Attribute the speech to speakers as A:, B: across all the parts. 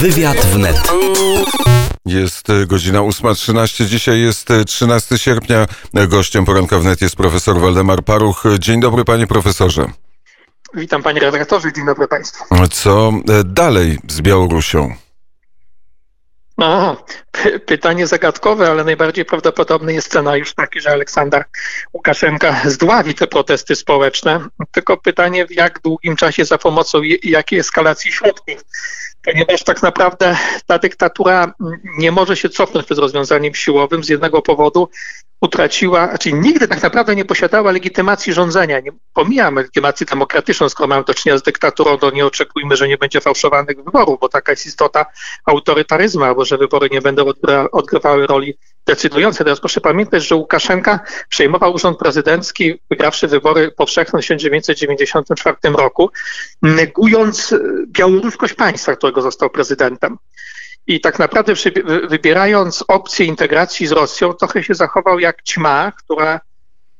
A: Wywiad wnet.
B: Jest e, godzina 8.13. Dzisiaj jest e, 13 sierpnia. E, Gościem poranka wnet jest profesor Waldemar Paruch. Dzień dobry, panie profesorze.
C: Witam panie redaktorze, dzień dobry państwu.
B: Co e, dalej z Białorusią?
C: No, py- pytanie zagadkowe, ale najbardziej prawdopodobny jest scenariusz taki, że Aleksander Łukaszenka zdławi te protesty społeczne. Tylko pytanie, w jak długim czasie, za pomocą jakiej eskalacji środków. Ponieważ tak naprawdę ta dyktatura nie może się cofnąć przed rozwiązaniem siłowym z jednego powodu. Utraciła, znaczy nigdy tak naprawdę nie posiadała legitymacji rządzenia. Nie pomijam legitymacji demokratyczną, skoro mamy do czynienia z dyktaturą, to nie oczekujmy, że nie będzie fałszowanych wyborów, bo taka jest istota autorytaryzmu, albo że wybory nie będą odgry- odgrywały roli decydującej. Teraz proszę pamiętać, że Łukaszenka przejmował urząd prezydencki, wygrawszy wybory powszechne w 1994 roku, negując e, białoruskość państwa, którego został prezydentem. I tak naprawdę wybierając opcję integracji z Rosją, trochę się zachował jak ćma, która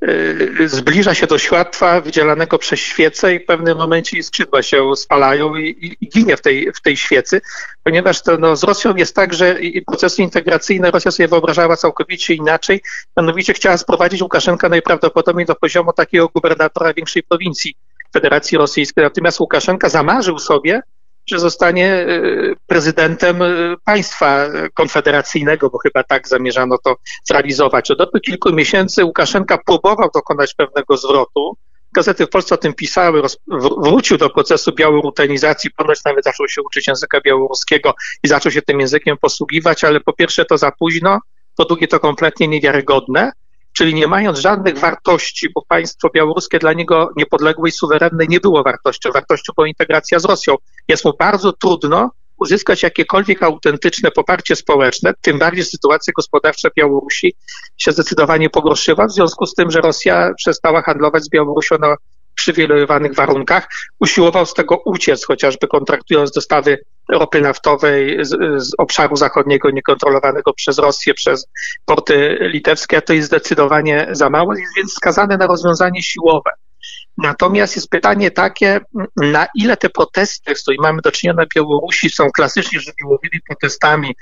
C: y, zbliża się do światła wydzielanego przez świecę i w pewnym momencie skrzydła się spalają i, i, i ginie w tej, w tej świecy, ponieważ to, no, z Rosją jest tak, że procesy integracyjne Rosja sobie wyobrażała całkowicie inaczej, mianowicie chciała sprowadzić Łukaszenka najprawdopodobniej do poziomu takiego gubernatora większej prowincji Federacji Rosyjskiej. Natomiast Łukaszenka zamarzył sobie, że zostanie e, prezydentem e, państwa konfederacyjnego, bo chyba tak zamierzano to zrealizować. Od kilku miesięcy Łukaszenka próbował dokonać pewnego zwrotu. Gazety w Polsce o tym pisały, wrócił do procesu białorutenizacji, ponoć nawet zaczął się uczyć języka białoruskiego i zaczął się tym językiem posługiwać, ale po pierwsze to za późno, po drugie to kompletnie niewiarygodne, czyli nie mając żadnych wartości, bo państwo białoruskie dla niego niepodległe i suwerenne nie było wartością, wartością była integracja z Rosją. Jest mu bardzo trudno uzyskać jakiekolwiek autentyczne poparcie społeczne, tym bardziej sytuacja gospodarcza Białorusi się zdecydowanie pogorszyła, w związku z tym, że Rosja przestała handlować z Białorusią na przywilejowanych warunkach. Usiłował z tego uciec, chociażby kontraktując dostawy ropy naftowej z, z obszaru zachodniego niekontrolowanego przez Rosję, przez porty litewskie, a to jest zdecydowanie za mało, jest więc skazane na rozwiązanie siłowe. Natomiast jest pytanie takie, na ile te protesty, z którymi mamy do czynienia na Białorusi, są klasycznie żywiołowymi protestami,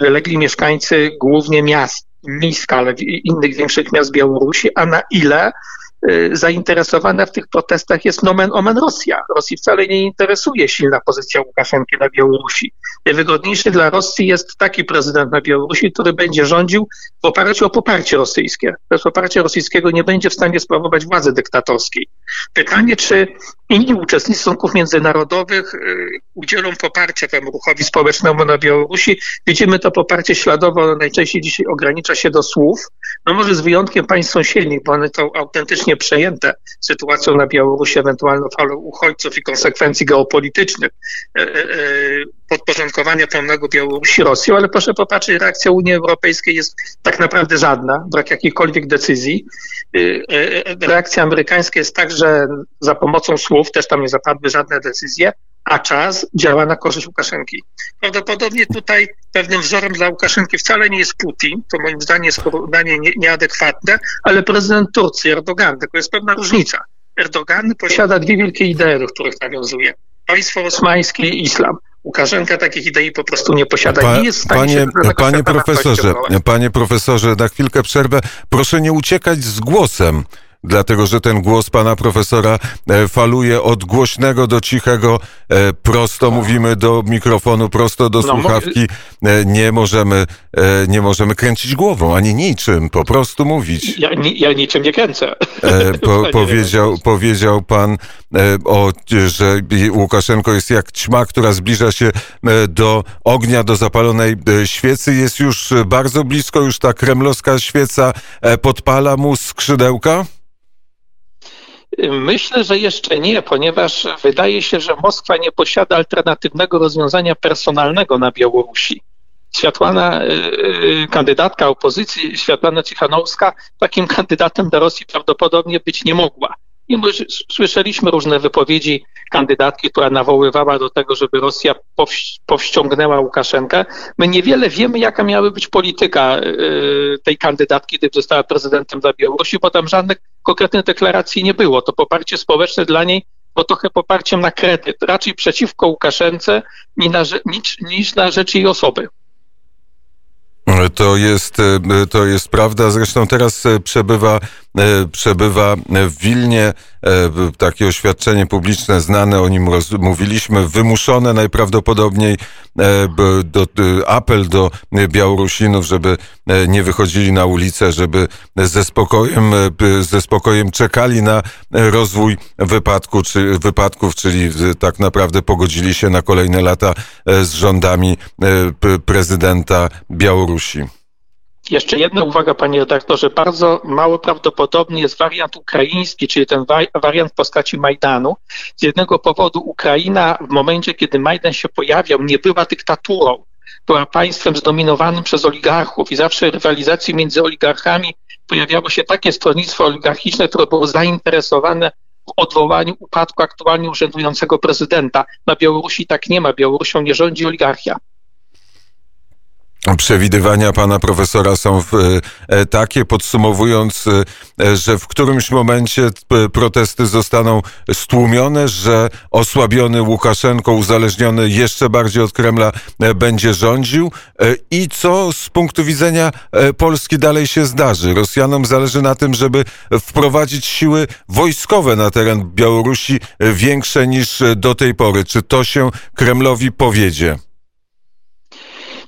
C: wylegli mieszkańcy głównie miast, Mińska, ale innych większych miast Białorusi, a na ile y, zainteresowana w tych protestach jest nomen omen Rosja. Rosji wcale nie interesuje silna pozycja Łukaszenki na Białorusi. Najwygodniejszy dla Rosji jest taki prezydent na Białorusi, który będzie rządził w oparciu o poparcie rosyjskie. Bez poparcia rosyjskiego nie będzie w stanie sprawować władzy dyktatorskiej. Pytanie, czy inni uczestnicy stosunków międzynarodowych y, udzielą poparcia temu ruchowi społecznemu na Białorusi. Widzimy to poparcie śladowo, najczęściej dzisiaj ogranicza się do słów. No może z wyjątkiem państw sąsiednich, bo one są autentycznie przejęte sytuacją na Białorusi, ewentualną falą uchodźców i konsekwencji geopolitycznych e, e, e, podporządkowania pełnego Białorusi Rosją, ale proszę popatrzeć, reakcja Unii Europejskiej jest tak naprawdę żadna, brak jakichkolwiek decyzji. Reakcja amerykańska jest tak, że za pomocą słów też tam nie zapadły żadne decyzje, a czas działa na korzyść Łukaszenki. Prawdopodobnie tutaj pewnym wzorem dla Łukaszenki wcale nie jest Putin, to moim zdaniem jest porównanie nie- nieadekwatne, ale prezydent Turcji Erdogan, tylko jest pewna różnica. Erdogan posiada dwie wielkie idee, do których nawiązuje. Państwo osmańskie i islam. Łukaszenka takich idei po prostu nie posiada.
B: Pa,
C: nie jest w stanie
B: panie,
C: się
B: panie profesorze, panie profesorze, na chwilkę przerwę. Proszę nie uciekać z głosem. Dlatego, że ten głos pana profesora e, faluje od głośnego do cichego, e, prosto mówimy do mikrofonu, prosto do
C: No,
B: słuchawki. E, nie możemy, nie możemy kręcić głową, ani niczym, po prostu mówić.
C: Ja, ja niczym nie kręcę.
B: Po, powiedział, powiedział pan, o, że Łukaszenko jest jak ćma, która zbliża się do ognia, do zapalonej świecy. Jest już bardzo blisko, już ta kremlowska świeca podpala mu skrzydełka?
C: Myślę, że jeszcze nie, ponieważ wydaje się, że Moskwa nie posiada alternatywnego rozwiązania personalnego na Białorusi. Światłana, y, y, kandydatka opozycji, Światlana Cichanowska, takim kandydatem do Rosji prawdopodobnie być nie mogła. I my słyszeliśmy różne wypowiedzi kandydatki, która nawoływała do tego, żeby Rosja powściągnęła Łukaszenkę. My niewiele wiemy, jaka miałaby być polityka tej kandydatki, gdyby została prezydentem dla Białorusi, bo tam żadnych konkretnych deklaracji nie było. To poparcie społeczne dla niej było trochę poparciem na kredyt, raczej przeciwko Łukaszence niż, niż na rzecz jej osoby.
B: To jest, e, to jest prawda. Zresztą teraz e, przebywa, e, przebywa w Wilnie takie oświadczenie publiczne znane, o nim mówiliśmy, wymuszone najprawdopodobniej do, apel do Białorusinów, żeby nie wychodzili na ulicę, żeby ze spokojem, ze spokojem czekali na rozwój wypadku, czy, wypadków, czyli tak naprawdę pogodzili się na kolejne lata z rządami prezydenta Białorusi.
C: Jeszcze jedna uwaga, panie redaktorze. Bardzo mało prawdopodobny jest wariant ukraiński, czyli ten wariant w postaci Majdanu. Z jednego powodu Ukraina w momencie, kiedy Majdan się pojawiał, nie była dyktaturą. Była państwem zdominowanym przez oligarchów i zawsze w rywalizacji między oligarchami pojawiało się takie stronnictwo oligarchiczne, które było zainteresowane w odwołaniu upadku aktualnie urzędującego prezydenta. Na Białorusi tak nie ma. Białorusią nie rządzi oligarchia.
B: Przewidywania pana profesora są e, takie, podsumowując, e, że w którymś momencie protesty zostaną stłumione, że osłabiony Łukaszenko, uzależniony jeszcze bardziej od Kremla, e, będzie rządził i co z punktu widzenia Polski dalej się zdarzy. Rosjanom zależy na tym, żeby wprowadzić siły wojskowe na teren Białorusi większe niż do tej pory. Czy to się Kremlowi powiedzie?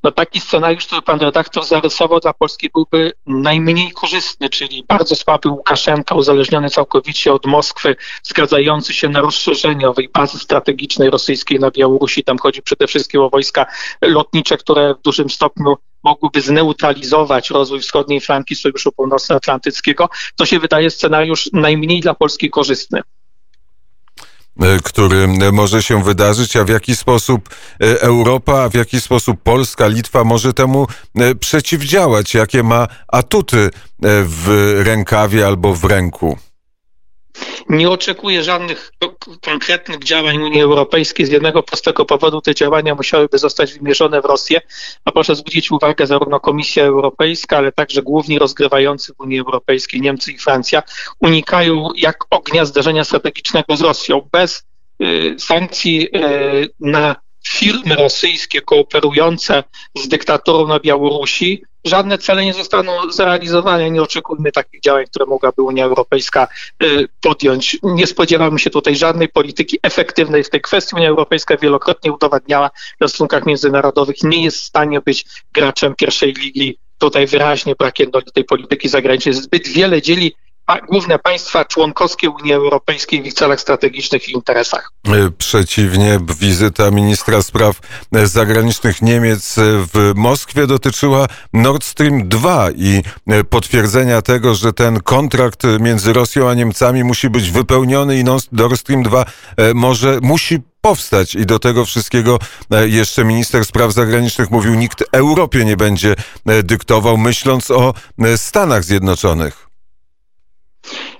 C: No taki scenariusz, który pan redaktor zarysował dla Polski byłby najmniej korzystny, czyli bardzo słaby Łukaszenka, uzależniony całkowicie od Moskwy, zgadzający się na rozszerzenie owej bazy strategicznej rosyjskiej na Białorusi. Tam chodzi przede wszystkim o wojska lotnicze, które w dużym stopniu mogłyby zneutralizować rozwój wschodniej flanki Sojuszu Północnoatlantyckiego. To się wydaje scenariusz najmniej dla Polski korzystny.
B: E, który może się wydarzyć, a w jaki sposób e, Europa, a w jaki sposób Polska, Litwa może temu e, przeciwdziałać, jakie ma atuty w rękawie albo w ręku.
C: Nie oczekuję żadnych konkretnych działań Unii Europejskiej z jednego prostego powodu. Te działania musiałyby zostać wymierzone w Rosję, a proszę zwrócić uwagę, zarówno Komisja Europejska, ale także główni rozgrywający w Unii Europejskiej, Niemcy i Francja, unikają jak ognia zdarzenia strategicznego z Rosją. Bez y, sankcji y, na firmy rosyjskie kooperujące z dyktaturą na Białorusi, żadne cele nie zostaną zrealizowane. Nie oczekujmy takich działań, które mogłaby Unia Europejska y, podjąć. Nie spodziewamy się tutaj żadnej polityki efektywnej w tej kwestii. Unia Europejska wielokrotnie udowadniała w stosunkach międzynarodowych, nie jest w stanie być graczem pierwszej ligi. Tutaj wyraźnie brak jednolitej polityki zagranicznej. Zbyt wiele dzieli główne państwa członkowskie Unii Europejskiej w ich celach strategicznych i interesach.
B: E, przeciwnie, wizyta ministra spraw zagranicznych Niemiec w Moskwie dotyczyła Nord Stream 2 i e, potwierdzenia tego, że ten kontrakt między Rosją a Niemcami musi być wypełniony i Nord Stream 2 e, może, musi powstać i do tego wszystkiego jeszcze minister spraw zagranicznych mówił, nikt Europie nie będzie dyktował, myśląc o Stanach Zjednoczonych.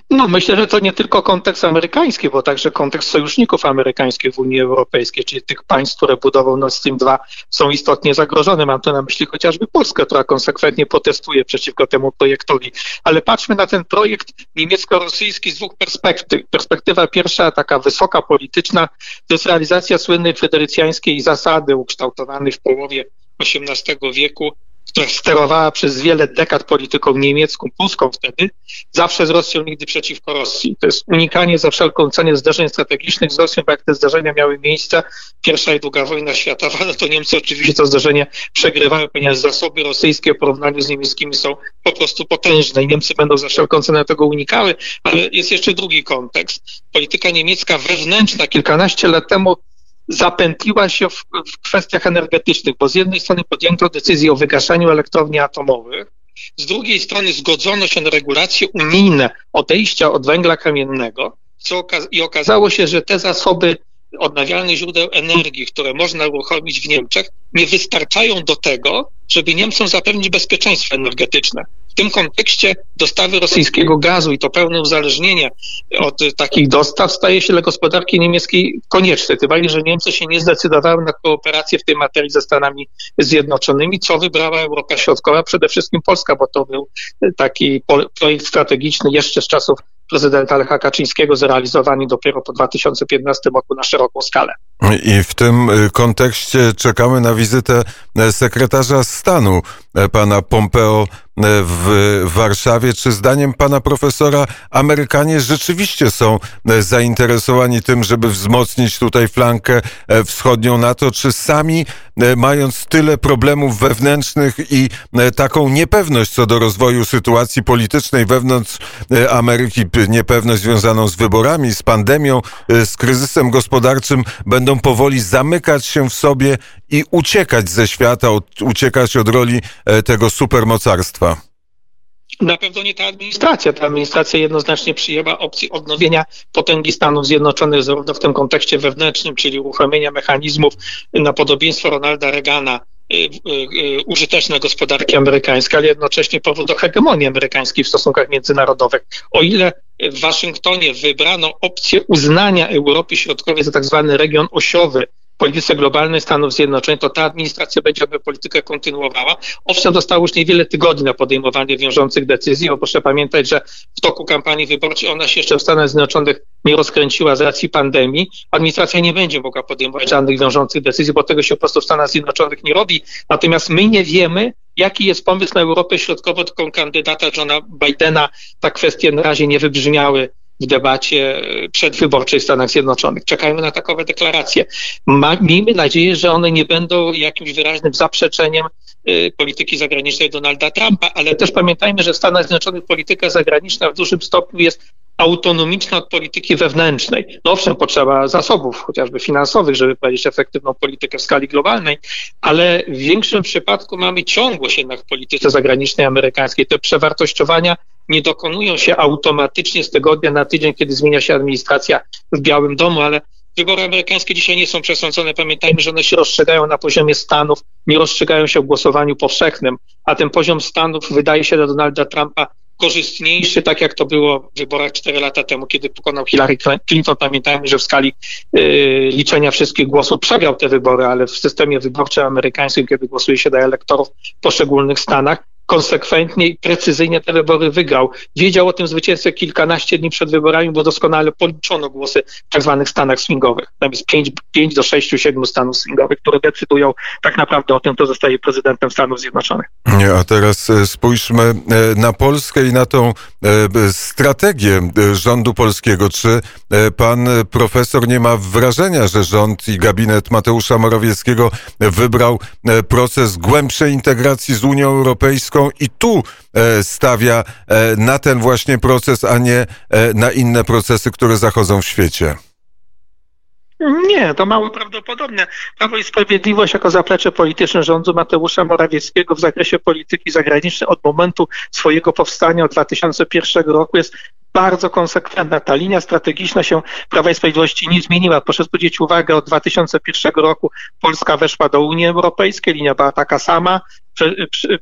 C: No, myślę, że to nie tylko kontekst amerykański, bo także kontekst sojuszników amerykańskich w Unii Europejskiej, czyli tych państw, które budował Nord Stream 2, są istotnie zagrożone. Mam tu na myśli chociażby Polskę, która konsekwentnie protestuje przeciwko temu projektowi. Ale patrzmy na ten projekt niemiecko-rosyjski z dwóch perspektyw. Perspektywa pierwsza, taka wysoka, polityczna, to jest realizacja słynnej federycjańskiej zasady ukształtowanej w połowie XVIII wieku, która sterowała przez wiele dekad polityką niemiecką, polską wtedy, zawsze z Rosją, nigdy przeciwko Rosji. To jest unikanie za wszelką cenę zdarzeń strategicznych z Rosją, bo jak te zdarzenia miały miejsce, pierwsza i druga wojna światowa, no to Niemcy oczywiście to zdarzenie przegrywały, ponieważ zasoby rosyjskie w porównaniu z niemieckimi są po prostu potężne i Niemcy będą za wszelką cenę tego unikały, ale jest jeszcze drugi kontekst. Polityka niemiecka wewnętrzna kilkanaście lat temu zapętliła się w, w kwestiach energetycznych, bo z jednej strony podjęto decyzję o wygaszaniu elektrowni atomowych, z drugiej strony zgodzono się na regulacje unijne odejścia od węgla kamiennego co i okazało się, że te zasoby odnawialnych źródeł energii, które można uruchomić w Niemczech, nie wystarczają do tego, żeby Niemcom zapewnić bezpieczeństwo energetyczne. W tym kontekście dostawy rosyjskiego gazu i to pełne uzależnienie od takich dostaw staje się dla gospodarki niemieckiej konieczne. Tym bardziej, że Niemcy się nie zdecydowały na kooperację w tej materii ze Stanami Zjednoczonymi, co wybrała Europa Środkowa, przede wszystkim Polska, bo to był taki projekt strategiczny jeszcze z czasów prezydenta Lecha Kaczyńskiego zrealizowany dopiero po 2015 roku na szeroką skalę.
B: I w tym y, kontekście czekamy na wizytę e, sekretarza stanu pana Pompeo w Warszawie. Czy zdaniem pana profesora Amerykanie rzeczywiście są e, zainteresowani tym, żeby wzmocnić tutaj flankę e, wschodnią NATO? Czy sami, e, mając tyle problemów wewnętrznych i taką niepewność co do rozwoju sytuacji politycznej wewnątrz Ameryki, niepewność związaną z wyborami, z pandemią, z kryzysem gospodarczym, będą powoli zamykać się w sobie i uciekać ze świata, uciekać od roli tego supermocarstwa?
C: Na pewno nie ta administracja. Ta administracja jednoznacznie przyjęła opcję odnowienia potęgi Stanów Zjednoczonych, zarówno w tym kontekście wewnętrznym, czyli uruchomienia mechanizmów na podobieństwo Ronalda Reagana, y, y, użyteczne gospodarki amerykańskie, ale jednocześnie powrót do hegemonii amerykańskiej w stosunkach międzynarodowych. O ile w Waszyngtonie wybrano opcję uznania Europy Środkowej za tak zwany region osiowy, polityce globalnej Stanów Zjednoczonych, to ta administracja będzie tę politykę kontynuowała. Owszem, dostało już niewiele tygodni na podejmowanie wiążących decyzji, bo proszę pamiętać, że w toku kampanii wyborczej ona się jeszcze w Stanach Zjednoczonych nie rozkręciła z racji pandemii. Administracja nie będzie mogła podejmować żadnych wiążących decyzji, bo tego się po prostu w Stanach Zjednoczonych nie robi. Natomiast my nie wiemy, jaki jest pomysł na Europę Środkową, tylko kandydata Johna Bidena. Ta kwestie na razie nie wybrzmiały w debacie przedwyborczej w Stanach Zjednoczonych. Czekajmy na takowe deklaracje. Ma, miejmy nadzieję, że one nie będą jakimś wyraźnym zaprzeczeniem y, polityki zagranicznej Donalda Trumpa, ale też pamiętajmy, że w Stanach Zjednoczonych polityka zagraniczna w dużym stopniu jest autonomiczna od polityki wewnętrznej. No owszem, potrzeba zasobów, chociażby finansowych, żeby prowadzić efektywną politykę w skali globalnej, ale w większym przypadku mamy ciągłość jednak w polityce zagranicznej amerykańskiej. Te przewartościowania nie dokonują się automatycznie z tygodnia na tydzień, kiedy zmienia się administracja w Białym Domu, ale wybory amerykańskie dzisiaj nie są przesądzone. Pamiętajmy, że one się rozstrzygają na poziomie Stanów, nie rozstrzygają się w głosowaniu powszechnym, a ten poziom Stanów wydaje się dla Donalda Trumpa korzystniejszy, tak jak to było w wyborach 4 lata temu, kiedy pokonał Hillary Clinton. Pamiętajmy, że w skali y, liczenia wszystkich głosów przegrał te wybory, ale w systemie wyborczym amerykańskim, kiedy głosuje się dla elektorów w poszczególnych stanach, konsekwentnie i precyzyjnie te wybory wygrał. Wiedział o tym zwycięstwie kilkanaście dni przed wyborami, bo doskonale policzono głosy w tak zwanych stanach swingowych. Tam jest 5, 5 do 6, 7 stanów swingowych, które decydują tak naprawdę o tym, kto zostaje prezydentem Stanów Zjednoczonych.
B: A teraz e, spójrzmy e, na Polskę i na tą e, strategię rządu polskiego. Czy pan profesor nie ma wrażenia, że rząd i gabinet Mateusza Morawieckiego wybrał proces głębszej integracji z Unią Europejską? I tu e, stawia e, na ten właśnie proces, a nie e, na inne procesy, które zachodzą w świecie?
C: Nie, to mało prawdopodobne. Prawo i Sprawiedliwość jako zaplecze polityczne rządu Mateusza Morawieckiego w zakresie polityki zagranicznej od momentu swojego powstania od 2001 roku jest bardzo konsekwentna. Ta linia strategiczna się Prawa i Sprawiedliwości nie zmieniła. Proszę zwrócić uwagę, od 2001 roku Polska weszła do Unii Europejskiej, linia była taka sama.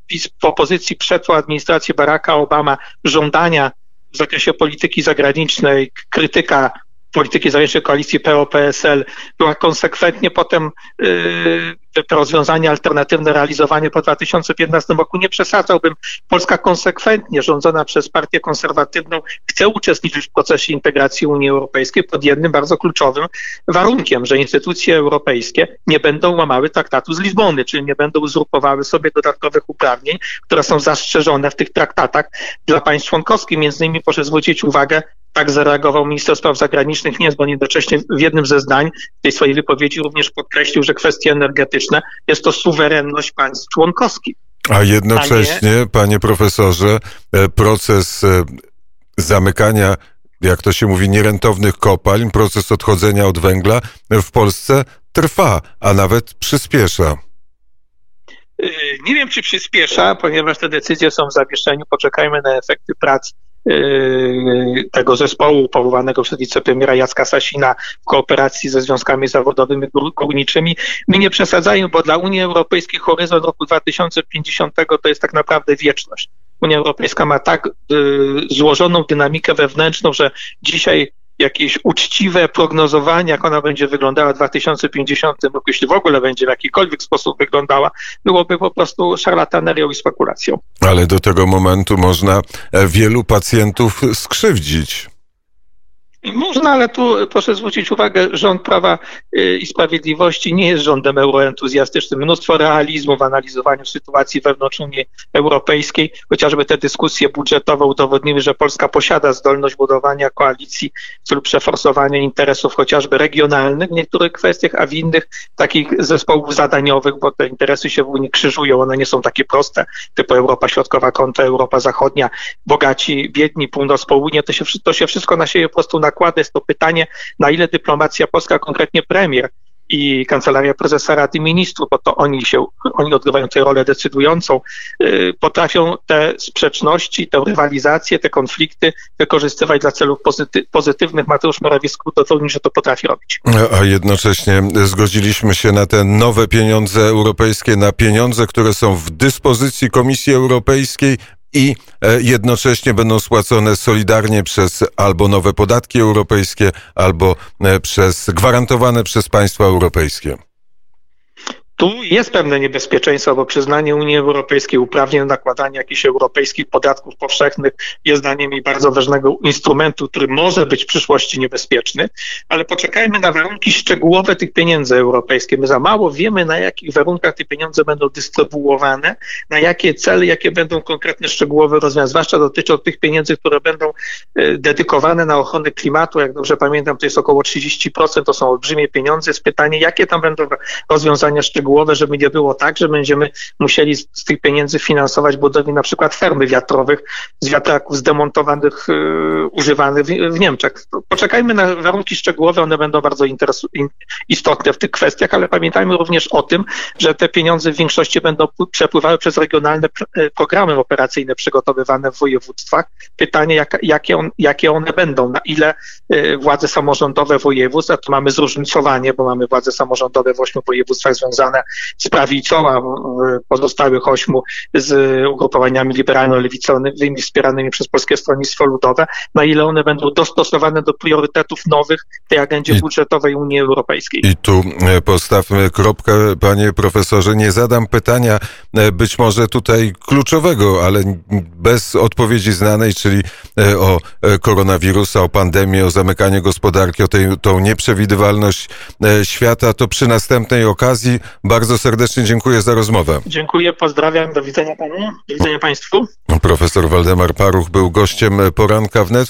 C: PiS w opozycji przetrwał administrację Baracka Obama żądania w zakresie polityki zagranicznej, krytyka polityki zagranicznej koalicji PO-PSL była konsekwentnie potem yy, te rozwiązania alternatywne realizowane po 2015 roku. Nie przesadzałbym. Polska konsekwentnie rządzona przez partię konserwatywną chce uczestniczyć w procesie integracji Unii Europejskiej pod jednym bardzo kluczowym warunkiem, że instytucje europejskie nie będą łamały traktatu z Lizbony, czyli nie będą uzurpowały sobie dodatkowych uprawnień, które są zastrzeżone w tych traktatach dla państw członkowskich. Między innymi proszę zwrócić uwagę tak zareagował minister spraw zagranicznych Niemiec, bo jednocześnie w jednym ze zdań w tej swojej wypowiedzi również podkreślił, że kwestie energetyczne jest to suwerenność państw członkowskich.
B: A jednocześnie, a nie... panie profesorze, e, proces e, zamykania, jak to się mówi, nierentownych kopalń, proces odchodzenia od węgla w Polsce trwa, a nawet przyspiesza.
C: E, nie wiem, czy przyspiesza, ponieważ te decyzje są w zawieszeniu. Poczekajmy na efekty prac tego zespołu powołanego przez wicepremiera Jacka Sasina w kooperacji ze związkami zawodowymi górniczymi. My nie przesadzajmy, bo dla Unii Europejskiej horyzont roku 2050 to jest tak naprawdę wieczność. Unia Europejska ma tak y, złożoną dynamikę wewnętrzną, że dzisiaj jakieś uczciwe prognozowanie, jak ona będzie wyglądała w 2050 roku, jeśli w ogóle będzie w jakikolwiek sposób wyglądała, byłoby po prostu szarlatanerią i spekulacją.
B: Ale do tego momentu można e, wielu pacjentów skrzywdzić.
C: Można, ale tu proszę zwrócić uwagę, rząd Prawa y, i Sprawiedliwości nie jest rządem euroentuzjastycznym. Mnóstwo realizmu w analizowaniu sytuacji wewnątrz Unii Europejskiej. Chociażby te dyskusje budżetowe udowodniły, że Polska posiada zdolność budowania koalicji w celu przeforsowania interesów chociażby regionalnych w niektórych kwestiach, a w innych takich zespołów zadaniowych, bo te interesy się w Unii krzyżują, one nie są takie proste, typu Europa Środkowa kontra Europa Zachodnia, bogaci, biedni, północ, południe, to się, to się wszystko na siebie po prostu nakłada nakłada. Jest to pytanie, na ile dyplomacja polska, konkretnie premier i Kancelaria Prezesa Rady Ministrów, bo to oni się, oni odgrywają tę rolę decydującą, yy, potrafią te sprzeczności, tę rywalizację, te konflikty wykorzystywać dla celów pozyty pozytywnych. Mateusz Morawiecki udowodnił, że to potrafi robić.
B: A jednocześnie zgodziliśmy się na te nowe pieniądze europejskie, na pieniądze, które są w dyspozycji Komisji Europejskiej i e, jednocześnie będą spłacone solidarnie przez albo nowe podatki europejskie, albo e, przez gwarantowane przez państwa europejskie.
C: Tu jest pewne niebezpieczeństwo, bo przyznanie Unii Europejskiej uprawnień nakładania jakichś europejskich podatków powszechnych jest zdaniem mi bardzo ważnego instrumentu, który może być w przyszłości niebezpieczny, ale poczekajmy na warunki szczegółowe tych pieniędzy europejskich. My za mało wiemy, na jakich warunkach te pieniądze będą dystrybuowane, na jakie cele, jakie będą konkretne szczegółowe rozwiązania, zwłaszcza dotyczą tych pieniędzy, które będą e, dedykowane na ochronę klimatu. Jak dobrze pamiętam, to jest około 30%, to są olbrzymie pieniądze. Jest pytanie, jakie tam będą rozwiązania szczegółowe szczegółowe, żeby nie było tak, że będziemy musieli z, z tych pieniędzy finansować budowę na przykład fermy wiatrowych z wiatraków zdemontowanych, y, używanych w, w, Niemczech. Poczekajmy na warunki szczegółowe, one będą bardzo interesu, in, istotne w tych kwestiach, ale pamiętajmy również o tym, że te pieniądze w większości będą przepływały przez regionalne pr programy operacyjne przygotowywane w województwach. Pytanie, jak, jakie, on, jakie one będą, na ile y, władze samorządowe województw, a tu mamy zróżnicowanie, bo mamy władze samorządowe w ośmiu województwach związane z prawicą, a pozostałych ośmiu z ugrupowaniami liberalno-lewicowymi wspieranymi przez Polskie Stronnictwo Ludowe, na ile one będą dostosowane do priorytetów nowych w tej agendzie I, budżetowej Unii Europejskiej.
B: I tu e, postawmy kropkę, panie profesorze. Nie zadam pytania e, być może tutaj kluczowego, ale bez odpowiedzi znanej, czyli e, o koronawirusa, o pandemię, o zamykanie gospodarki, o tej, tą nieprzewidywalność świata, to przy następnej okazji bardzo serdecznie dziękuję za rozmowę.
C: Dziękuję, pozdrawiam, do widzenia panu, do widzenia państwu.
B: Profesor Waldemar Paruch był gościem poranka wnet.